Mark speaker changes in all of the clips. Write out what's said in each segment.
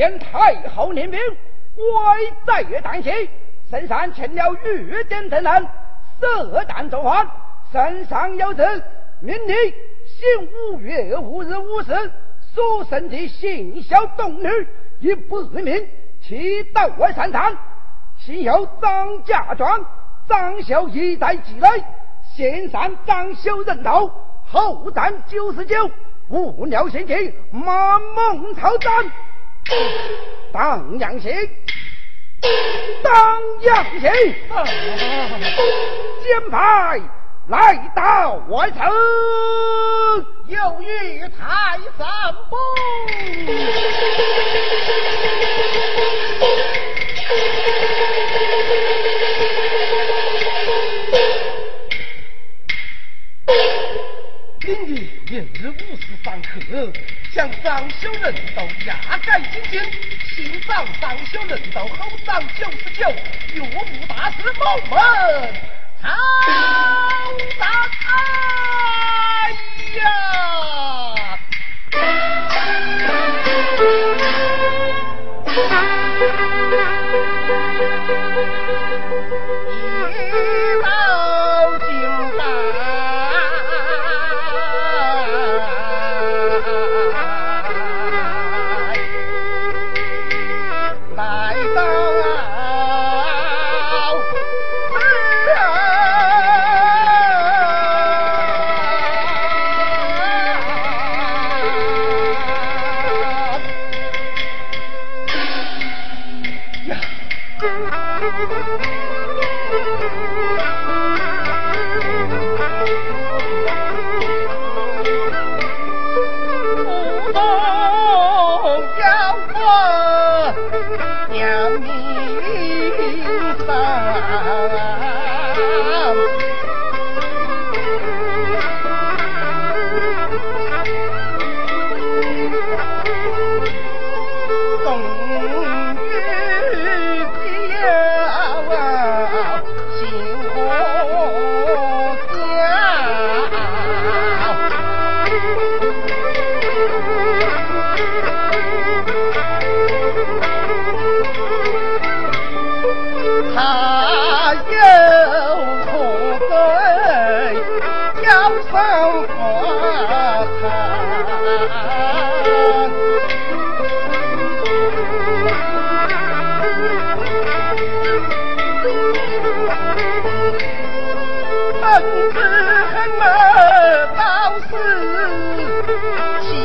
Speaker 1: 见太后年兵，危在旦夕，圣上请了御殿等人，设弹奏欢。圣上有旨，命你行五月五日午时，所生的姓小动女以百名，齐到外山上，先由张家庄张秀一带积累，献上张秀人头，后战九十九，无聊献计，满蒙朝战，当阳行，当阳行，金牌。来到外城，
Speaker 2: 又遇太上不？今日明日午时上课，向张修人道压改进京，先长张修人道，后长九十九，岳父大师某门。好大哎呀！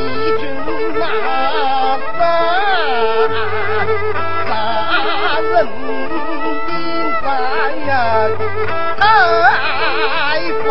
Speaker 2: 敌军哪敢？杀人灭绝呀，解放！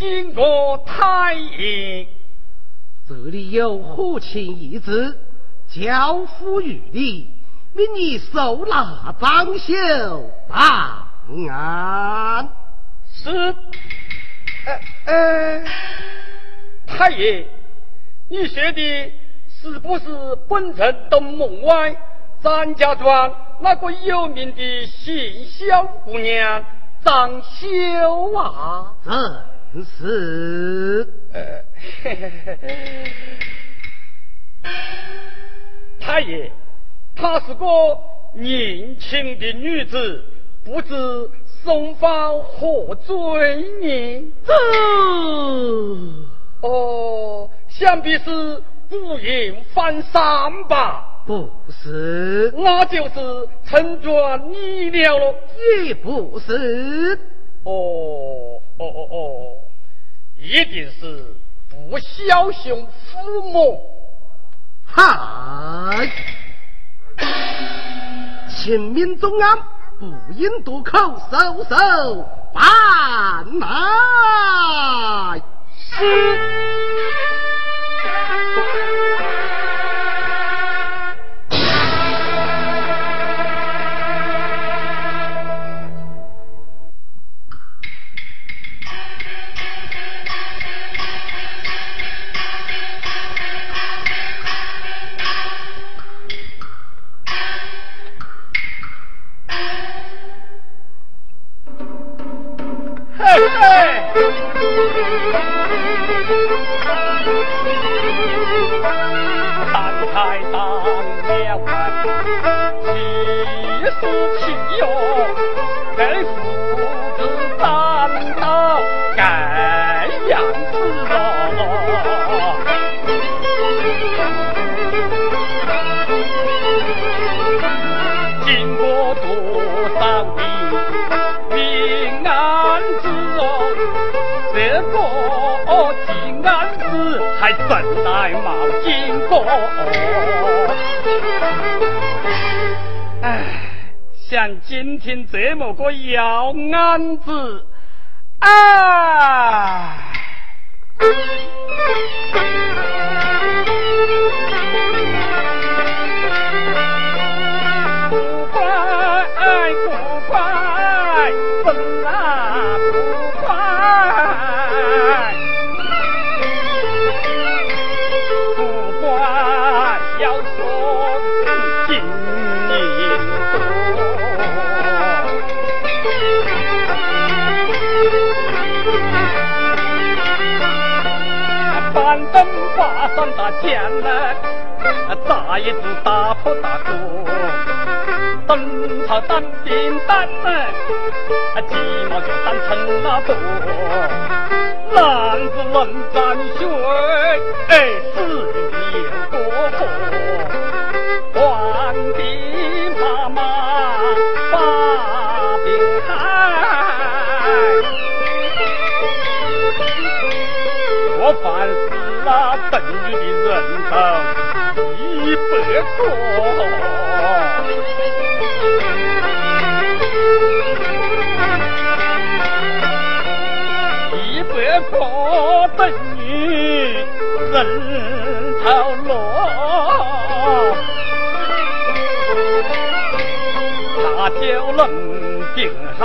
Speaker 3: 经过太爷，
Speaker 2: 这里有虎亲一支，交付于你，命你手拿张秀办案。
Speaker 3: 是。呃，太爷，你说的是不是本城东门外张家庄那个有名的姓萧姑娘张秀啊？
Speaker 2: 正是。
Speaker 3: 呃，太爷，她是个年轻的女子，不知送方何罪呢？这哦，想必是故意翻山吧？
Speaker 2: 不是，
Speaker 3: 那就是陈庄你了喽。
Speaker 2: 也不是。
Speaker 3: 哦哦哦哦，一定是不小心抚摸。
Speaker 2: 嗨，秦明宗安，不应渡口，收手办来。
Speaker 3: 是。当差当年换，几时起哟？该不知长得该样子了。这个吉安子还真来冒见过哎像今天这么个要案子啊。啊！打将来，再一子打破大锅，灯草当兵单，鸡毛就当成了多，男子能战血，哎，死有多火，一百个等于人头落，那就能定下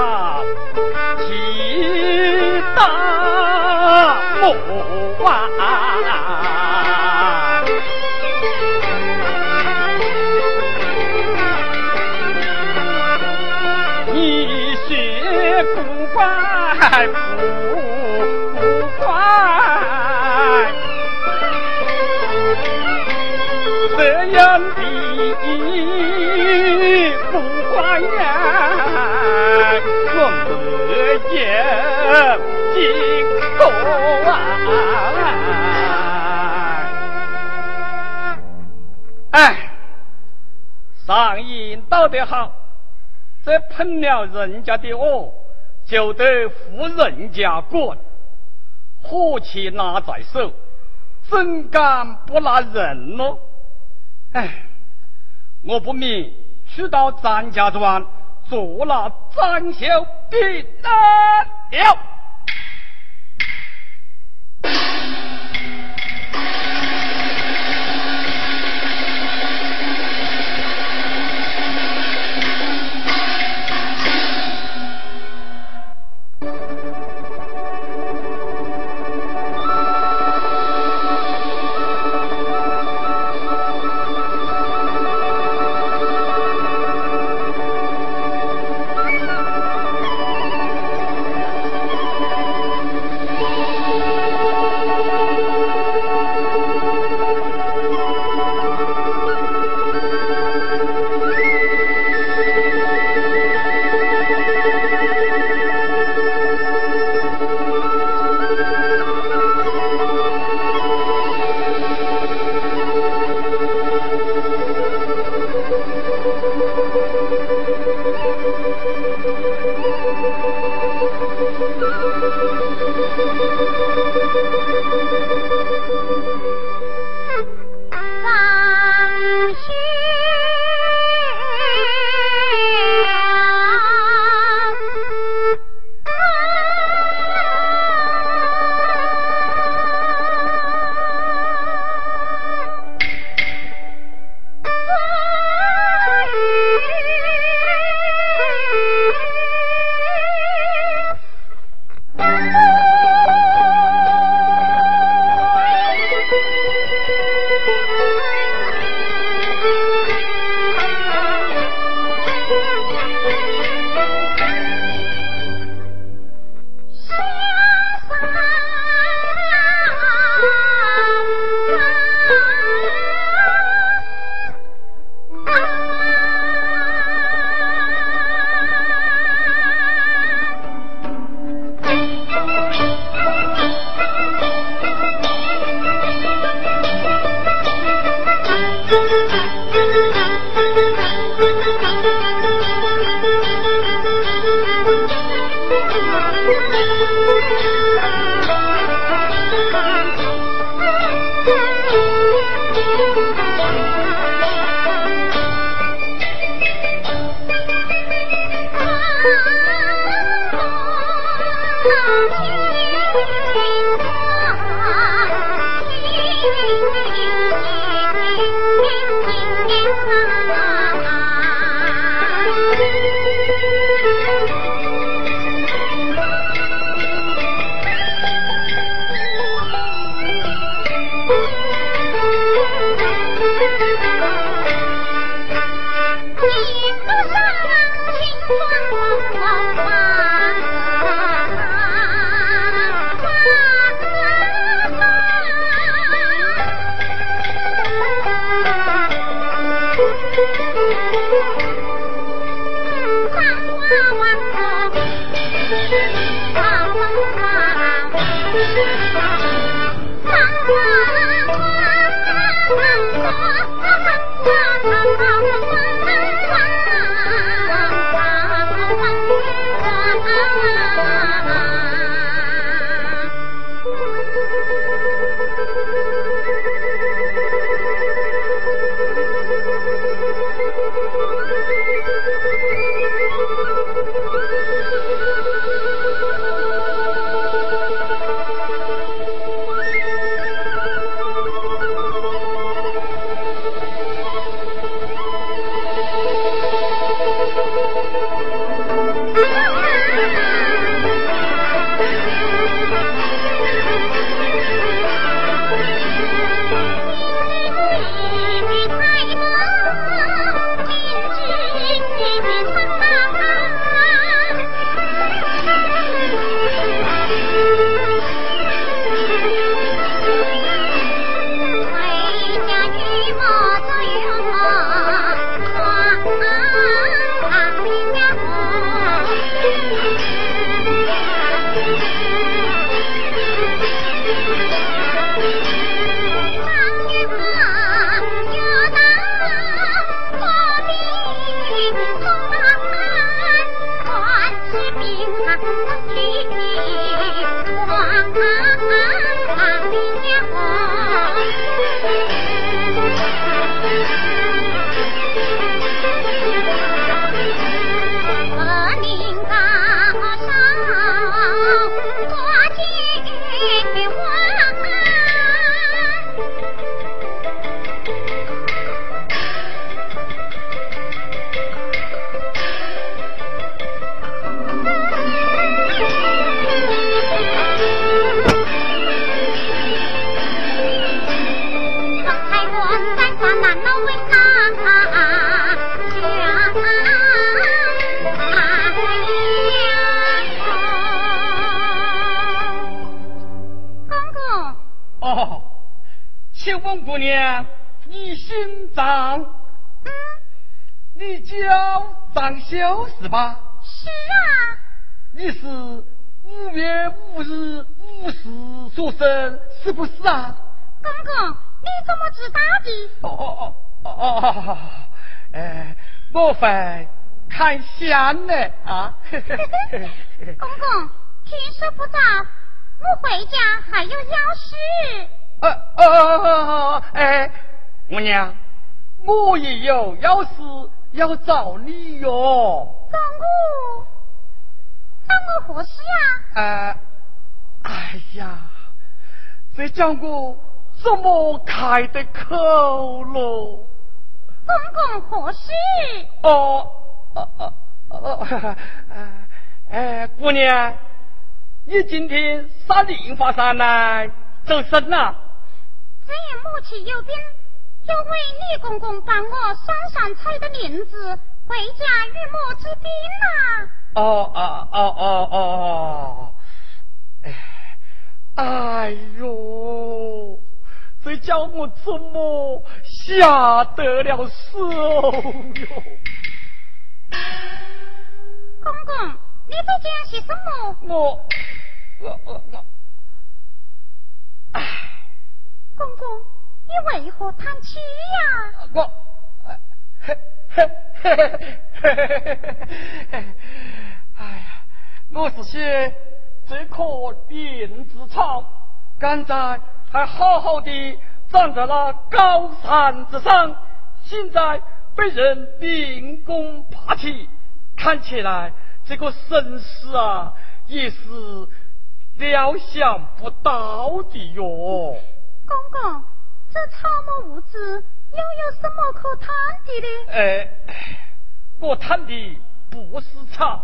Speaker 3: 七大木啊！快不快？这样的不快呀，我们也经过啊！哎，上瘾道得好，这碰了人家的哦。就得扶人家管，火器拿在手，怎敢不拿人呢？哎，我不明去到张家庄做了张小兵了。姑娘，你姓张？嗯，你叫张修是吧？
Speaker 4: 是啊。
Speaker 3: 你是五月五日五时出生，是不是啊？
Speaker 4: 公公，你怎么知道的？
Speaker 3: 哦哦哦哦哦！哎，莫非看相呢啊！公
Speaker 4: 公，听说不早，我回家还有要事。
Speaker 3: 呃呃哎，姑娘，我也有要事要找你哟。
Speaker 4: 找我？找我何事
Speaker 3: 啊？呃，哎呀，这叫我怎么开的口喽？
Speaker 4: 公公何事？
Speaker 3: 哦哦哦哦，哎，姑娘，你今天上莲花山来走神呐？
Speaker 4: 只因母亲有病，要为李公公帮我上山采的莲子，回家与母治病呐。
Speaker 3: 哦哦哦哦哦！哎，哎呦，这叫我怎么下得了手哟？
Speaker 4: 公公，你在讲些什么？
Speaker 3: 我我我。
Speaker 4: 公公，你为何叹气呀？
Speaker 3: 我，嘿嘿嘿嘿嘿哎呀，我是写这棵莲子草，刚才还好好的长在那高山之上，现在被人凌空拔起，看起来这个身世啊，也是料想不到的哟。
Speaker 5: 公公，这草木无知又有什么可贪的呢？
Speaker 3: 哎，我贪的不是草，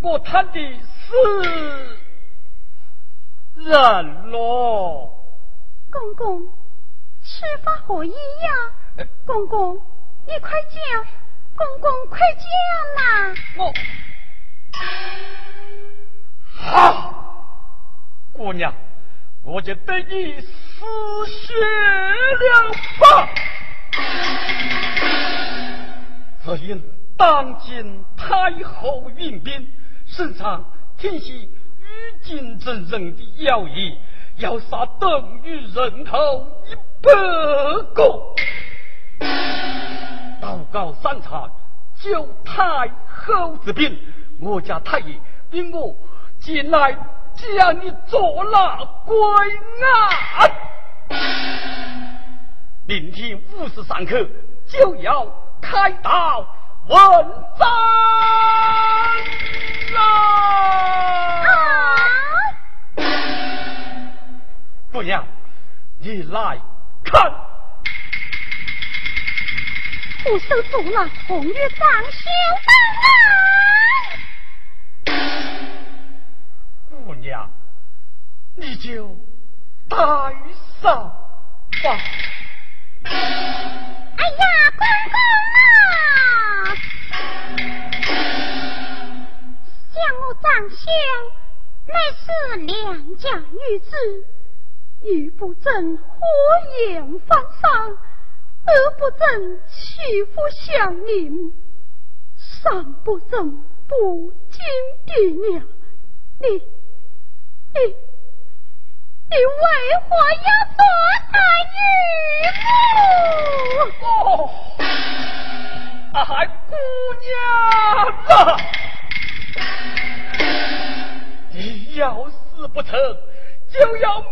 Speaker 3: 我贪的是人咯。
Speaker 5: 公公，此法何意呀？公公，你快讲！公公，快讲呐！
Speaker 3: 我好，姑娘，我就对你。死血了吧！只因当今太后运兵，身上听信御金真人的要义，要杀邓禹人头一百个。祷告三场救太后之病，我家太爷令我进来将你捉拿归案。明天五时三刻就要开刀问斩啊！姑娘，你来看，
Speaker 5: 我守住了红玉长袖
Speaker 3: 姑娘，你就带上吧。哎
Speaker 4: 呀，公公啊！像我长相乃是良家
Speaker 5: 女子，玉不正火眼放上，二不正欺负乡邻，三不正不敬爹娘。你，你。你为何要做他女
Speaker 3: 哦，还姑娘子，你要死不成，就要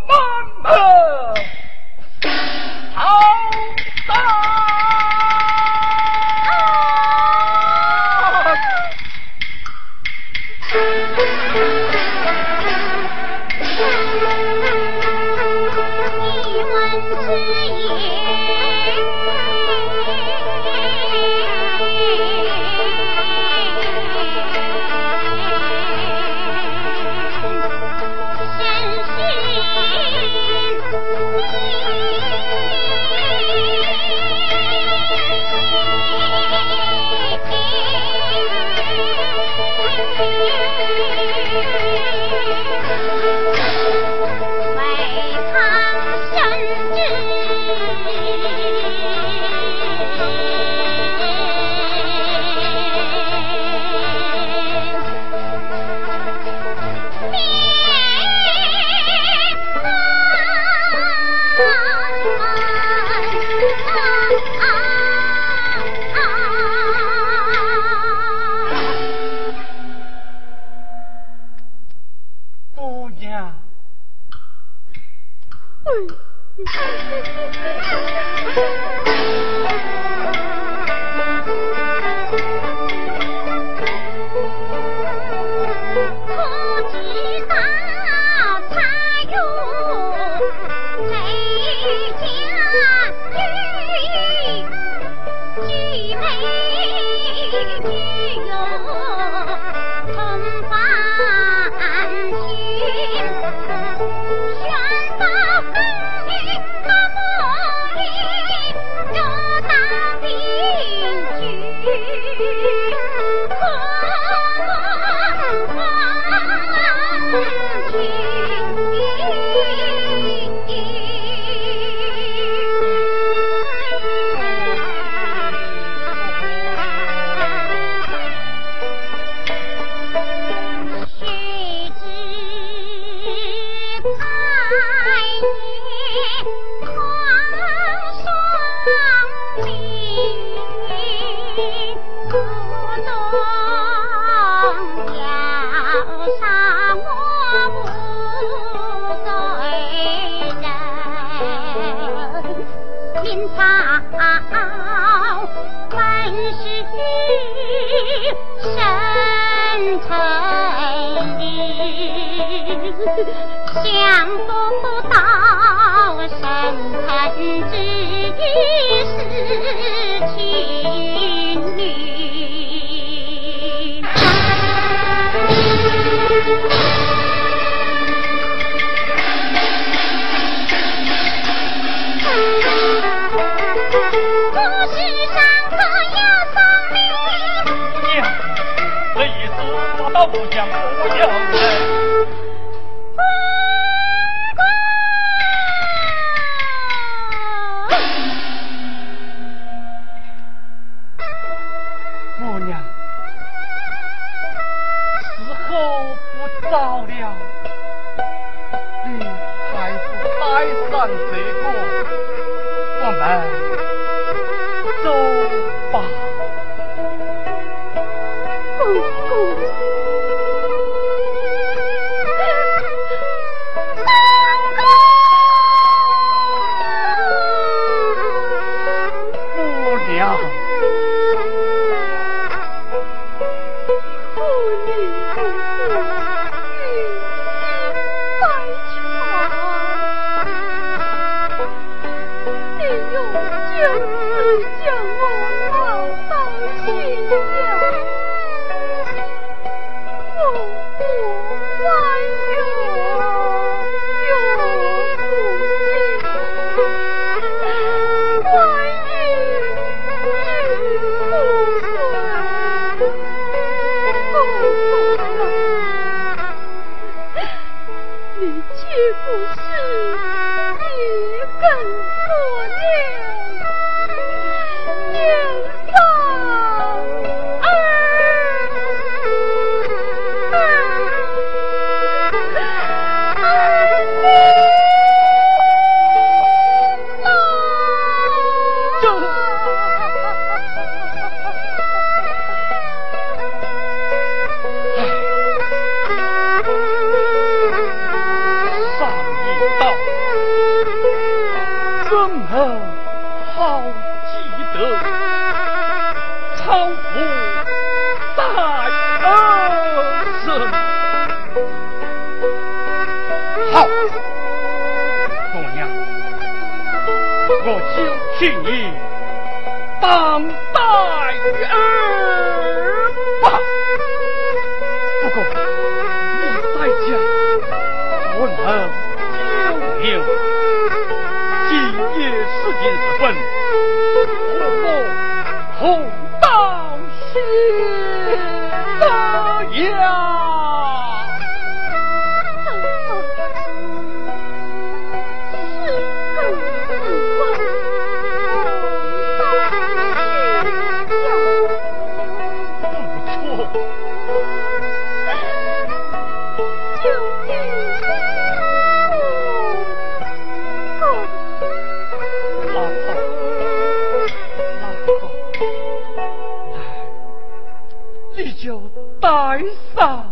Speaker 3: 爱上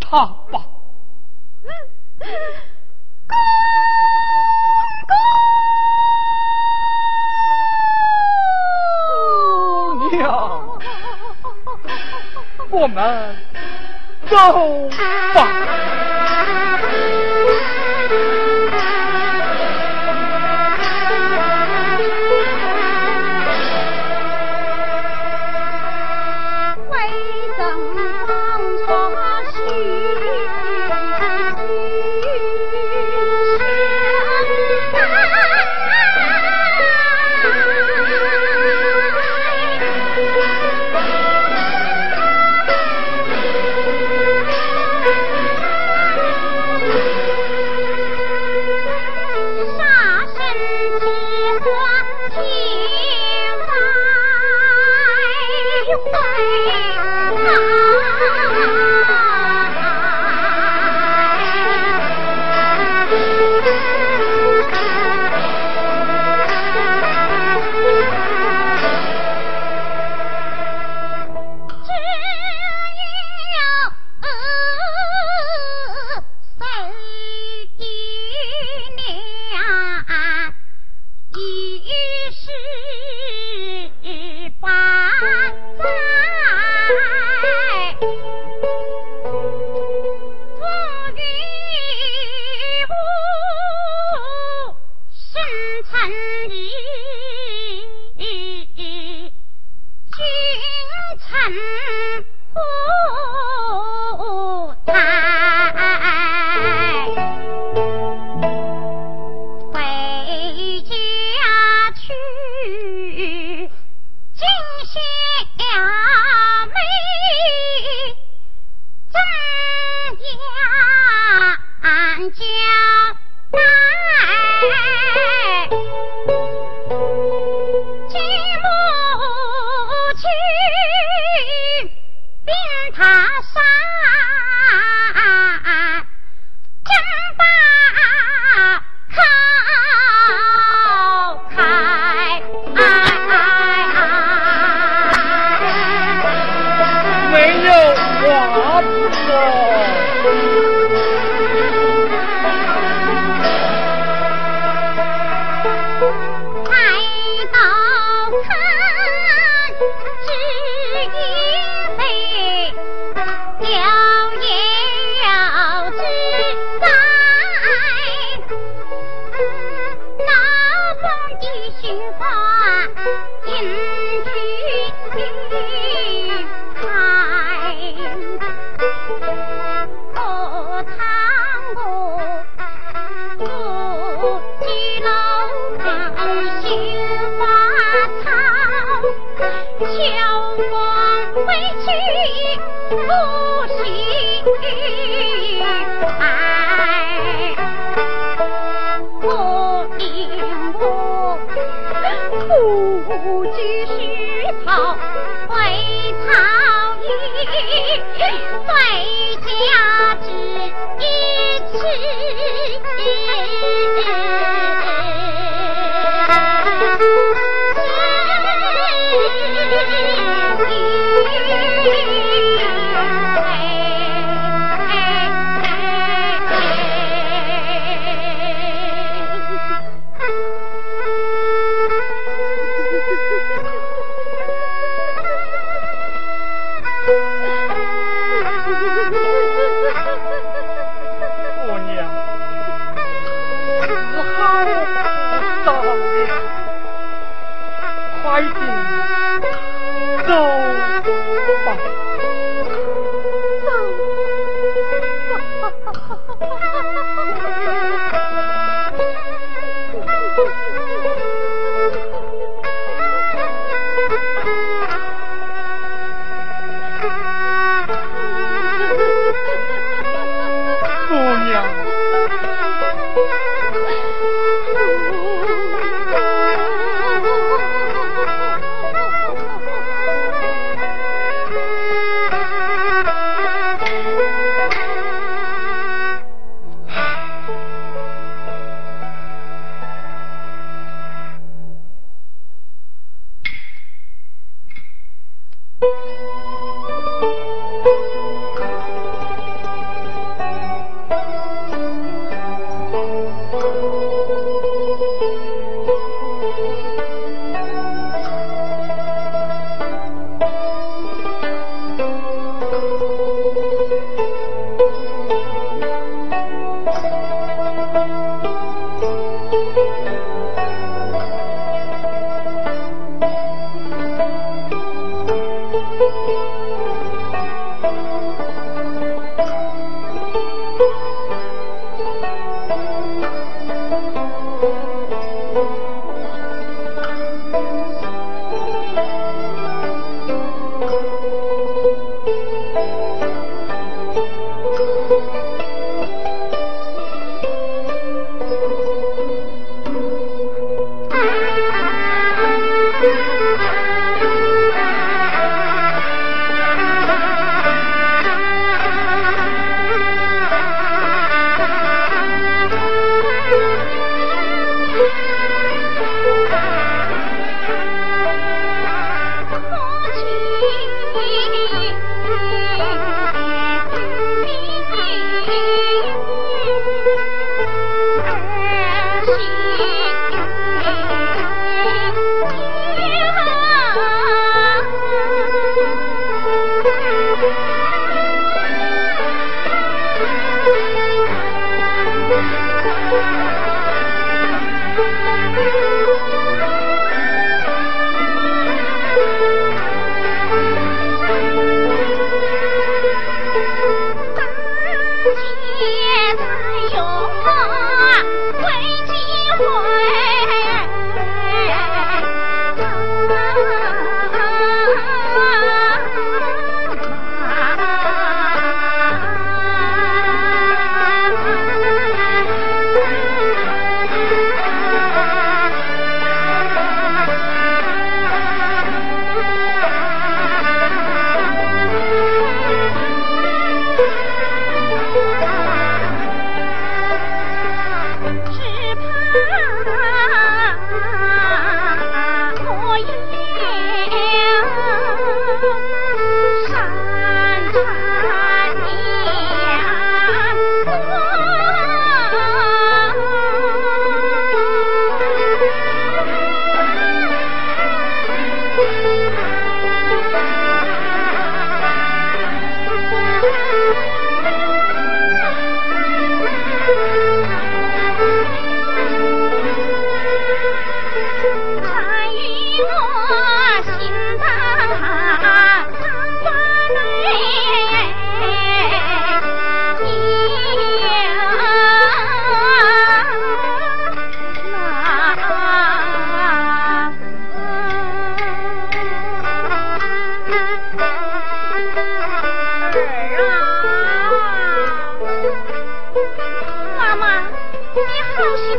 Speaker 3: 他吧。公公娘，我们走吧。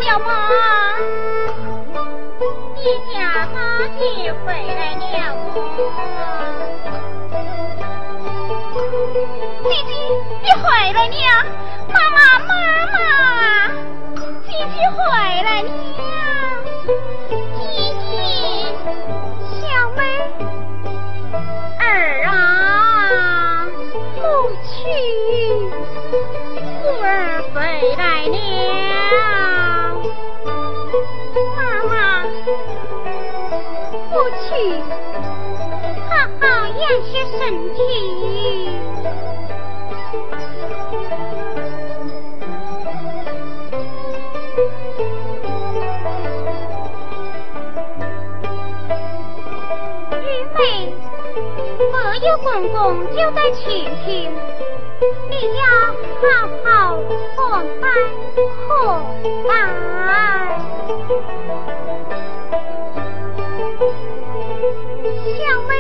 Speaker 4: 小吗？你家哪里回来了吗？弟弟，你回来了！妈妈，妈妈，弟弟回来了！好公公就在前厅，你要好好款待可待。
Speaker 5: 小妹，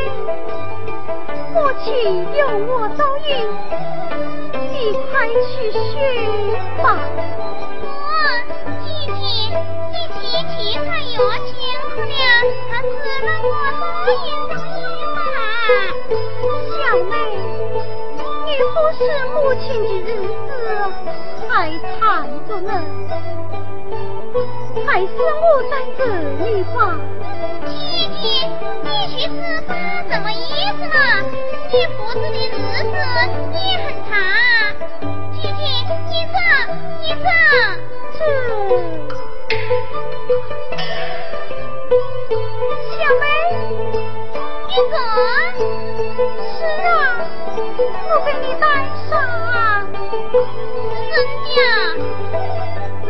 Speaker 5: 过去有我照应，你快去学吧。
Speaker 4: 我姐姐，你提起他有辛苦了，他死了我答应的嘛。
Speaker 5: 小妹，你不是母亲的日子还长着呢，还是我在这里吧。
Speaker 4: 姐姐，你去吃饭，什么意思嘛？你父子的日子也很长。姐姐，你走，你走。
Speaker 5: 这，小妹，
Speaker 4: 你走。
Speaker 5: 我给你带上，
Speaker 4: 真的，嗯，真好玩，真好玩嘛！姐姐，这些玉玉镯是很珍贵的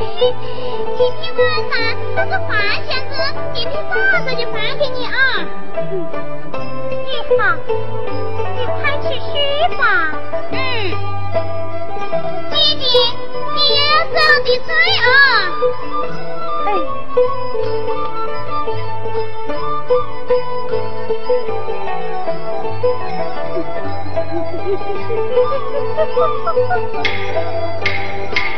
Speaker 4: 今天晚上那是花箱子，今天早上就发给你啊。
Speaker 5: 你
Speaker 4: 好，你快去睡吧。嗯，姐姐，你也要早点睡啊。
Speaker 5: 哎。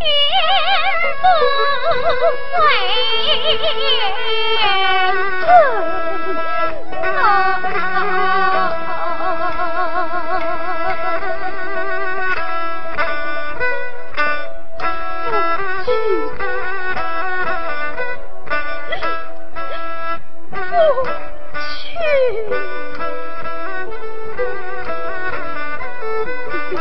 Speaker 4: 也不会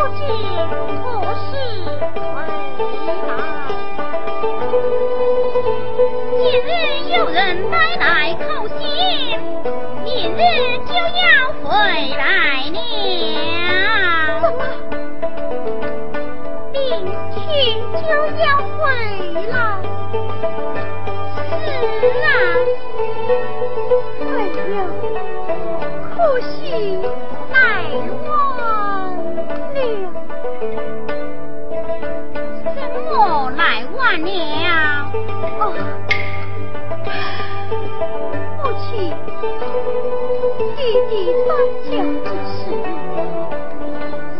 Speaker 4: 不知何时回来今日有人带来口信明日就要回来了。明天就要回来了。哎
Speaker 5: 哟，可惜
Speaker 4: 来晚
Speaker 5: 了。
Speaker 4: 怎么来晚了？
Speaker 5: 啊，父亲，你的三江
Speaker 4: 之事，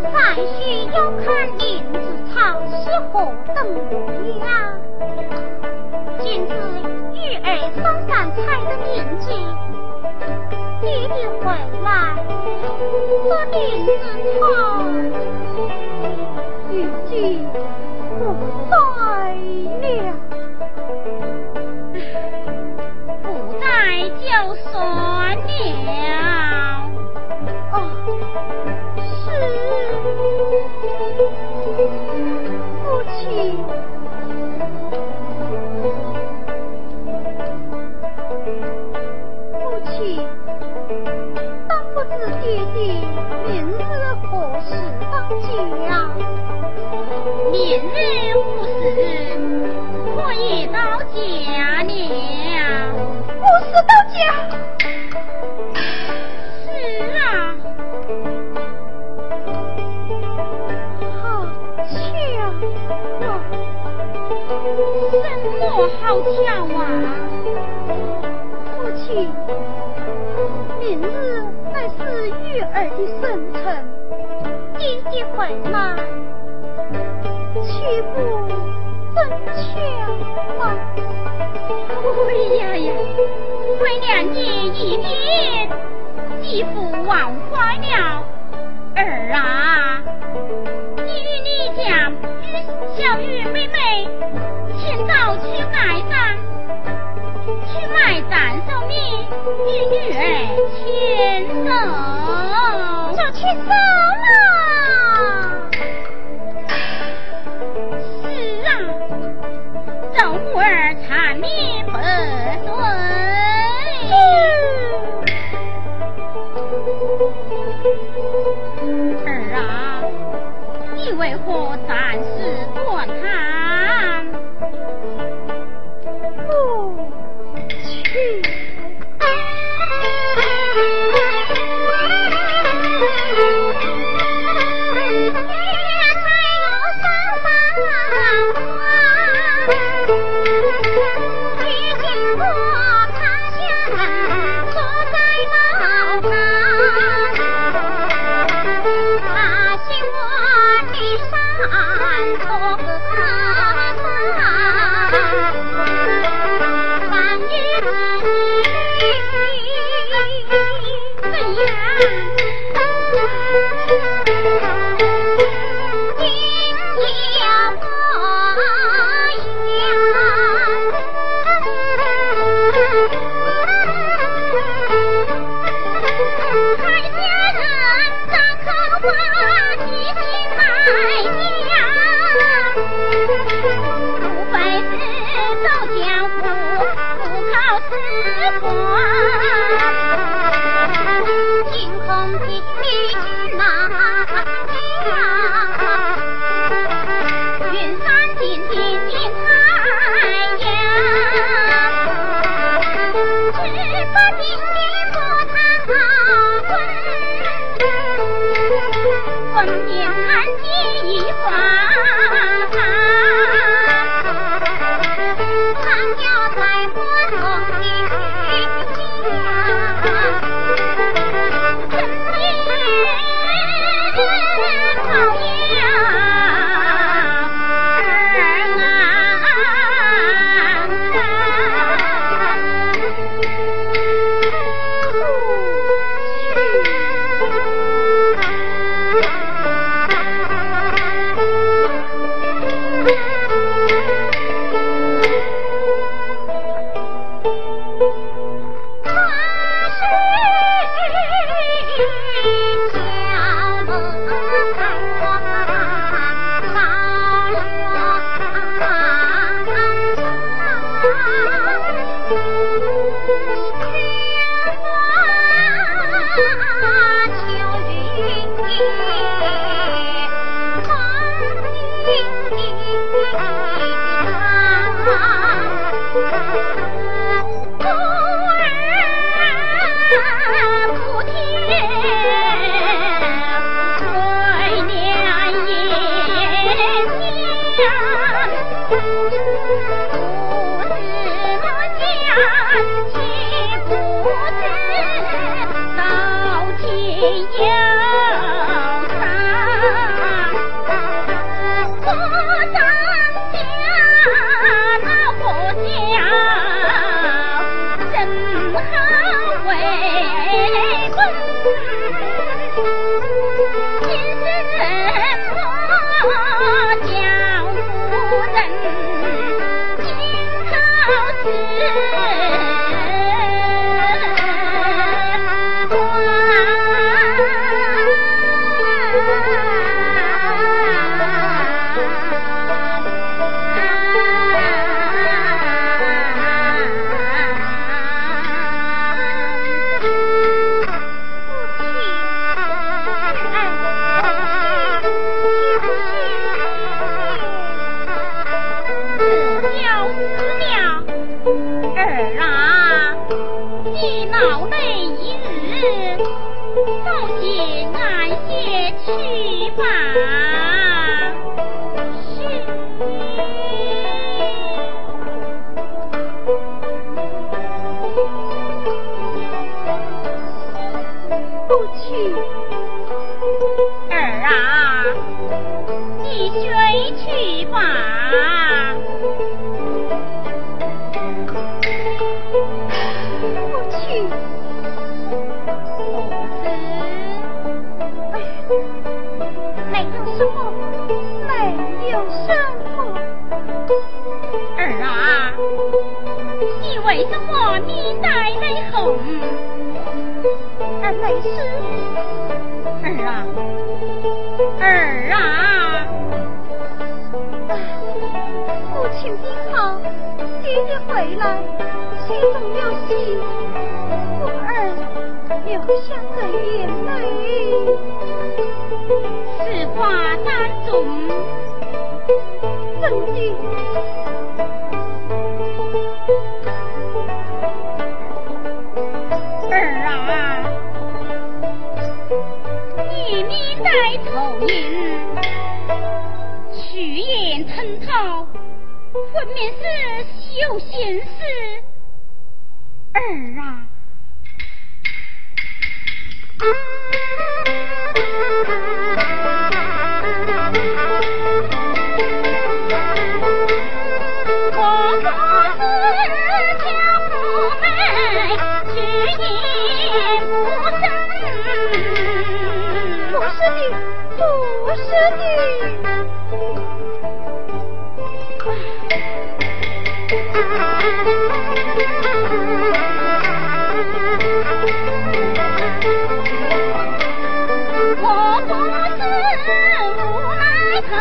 Speaker 4: 暂且要看林子长是何等模。今日玉儿方敢彩的年纪，爹爹回来，不名字怕
Speaker 5: 玉句不在了，
Speaker 4: 不在就算了。
Speaker 5: 哦，是，父亲。当不知爹爹明日何时到家？
Speaker 4: 明日无事，我以到家了。
Speaker 5: 午到家？
Speaker 4: 啊，
Speaker 5: 好巧！
Speaker 4: 什么好巧啊？
Speaker 5: 我去。明日乃是玉儿的生辰，爹爹会吗？去不？真巧吗。
Speaker 4: 哎呀呀，为娘也一年，几乎忘怀了。儿啊，你与你家小玉妹妹，请早去埋葬。去卖蛋寿米，你女儿牵手，要牵走吗？是啊，赵儿缠绵不断。儿啊，你为何暂时躲开？儿啊儿啊，
Speaker 5: 父亲的好，爹爹回来，心中有喜，我儿流下的眼泪，
Speaker 4: 此话当真，
Speaker 5: 真的。
Speaker 4: 分明是绣心事儿啊！我不是家不门，只因不。
Speaker 5: 不是的，不是的。
Speaker 4: 我不是无奈何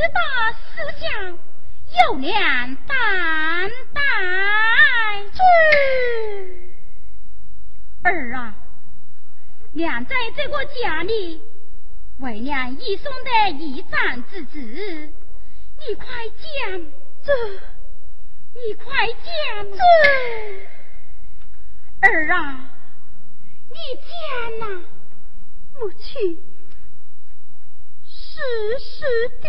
Speaker 4: 十八思想，有娘担担子。儿啊，娘在这个家里，为娘一生的一长之子，你快讲，
Speaker 5: 这，
Speaker 4: 你快讲，子。儿啊，你讲呐，
Speaker 5: 母亲。时时的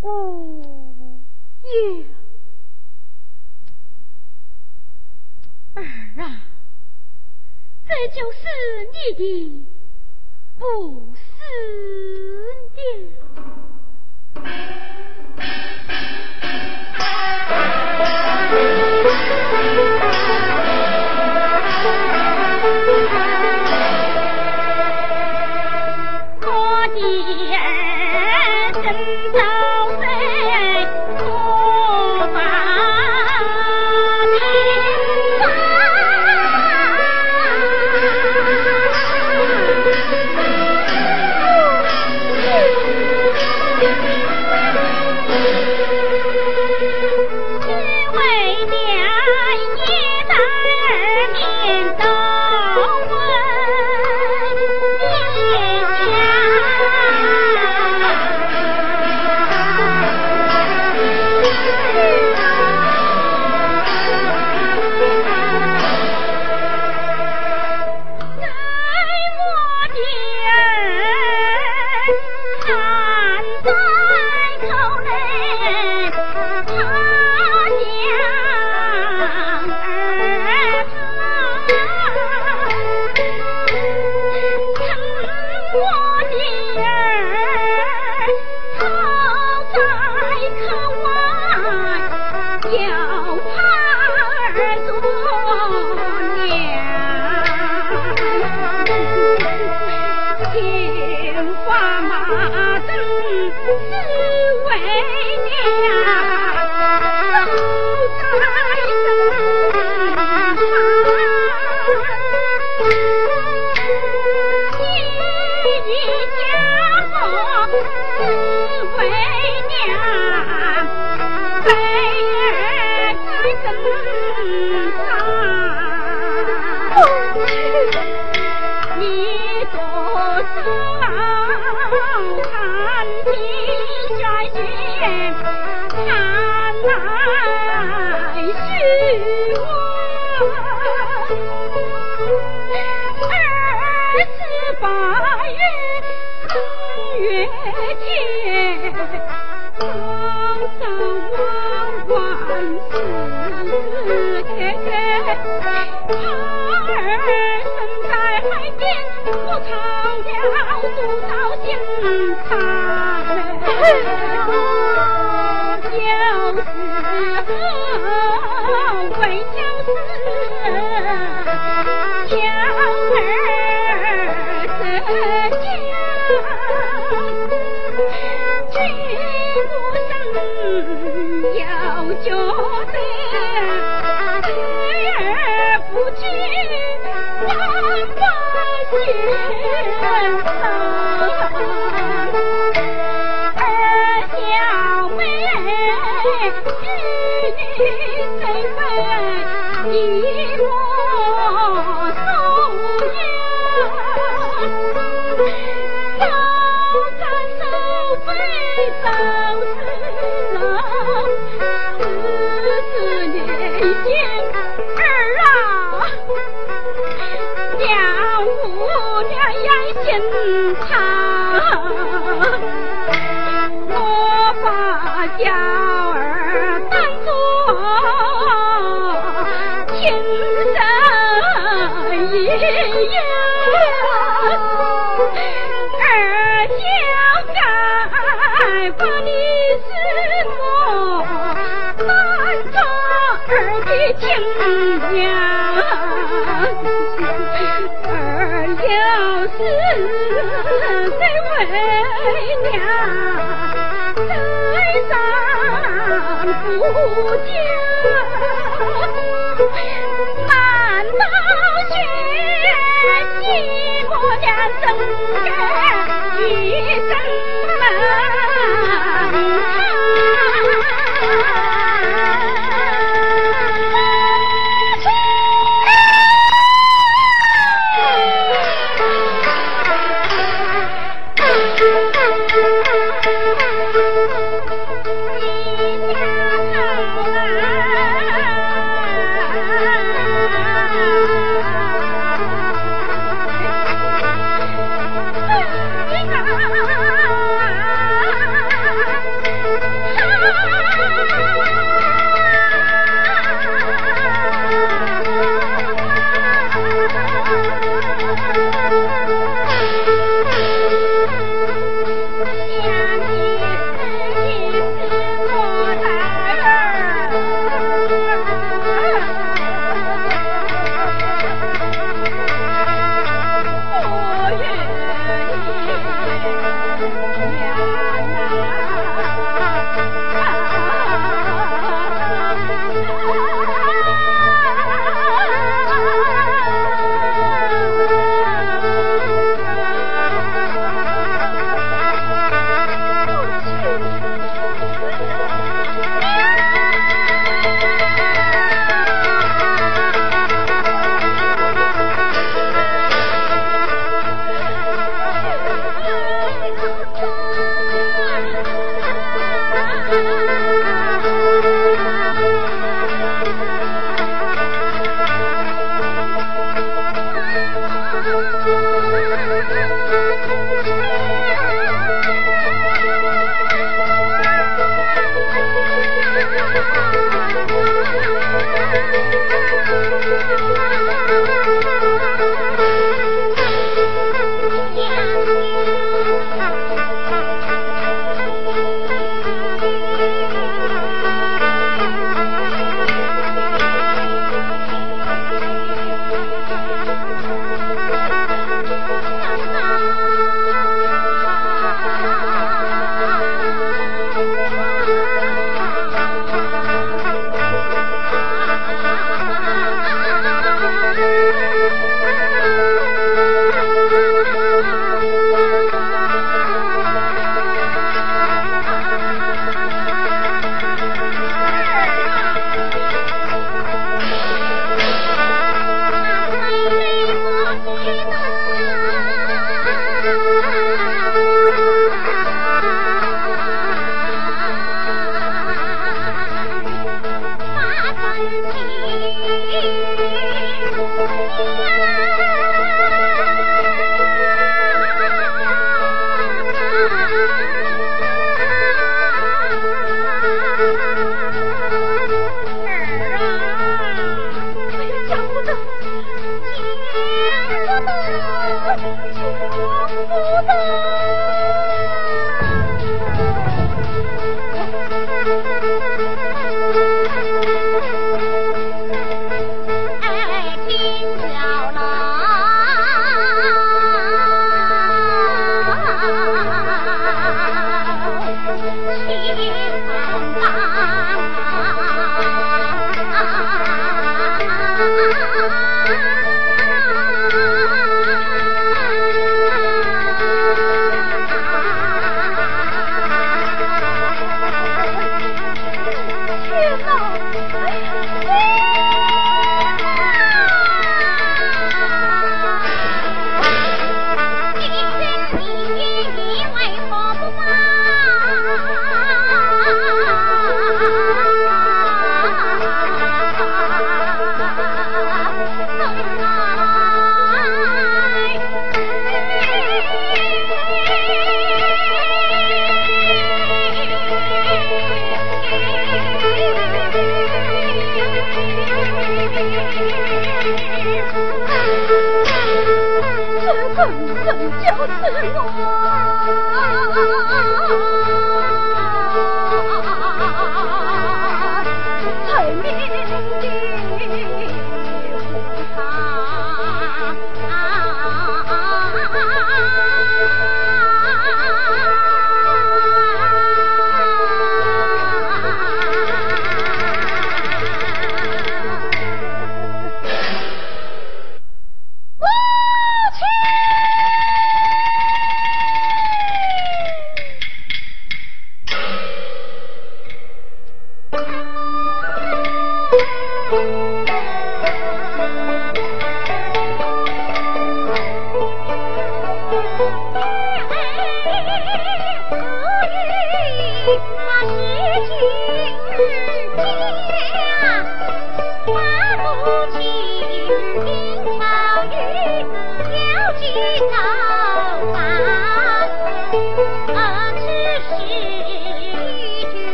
Speaker 5: 无恙。
Speaker 4: 儿啊，这就是你的不思念。金娘，儿要是在为娘戴上布巾，难道学寂寞娘生？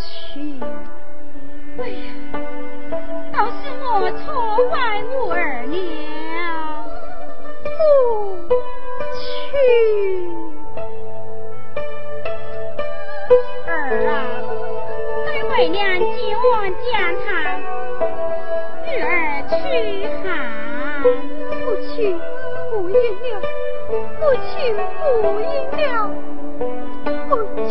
Speaker 5: 去。
Speaker 4: 哎呀，都是我错怪女儿了，不
Speaker 5: 去。
Speaker 4: 儿啊，待为娘今晚见他，与儿去寒。不
Speaker 5: 去，不应了。不去，不应了。不去。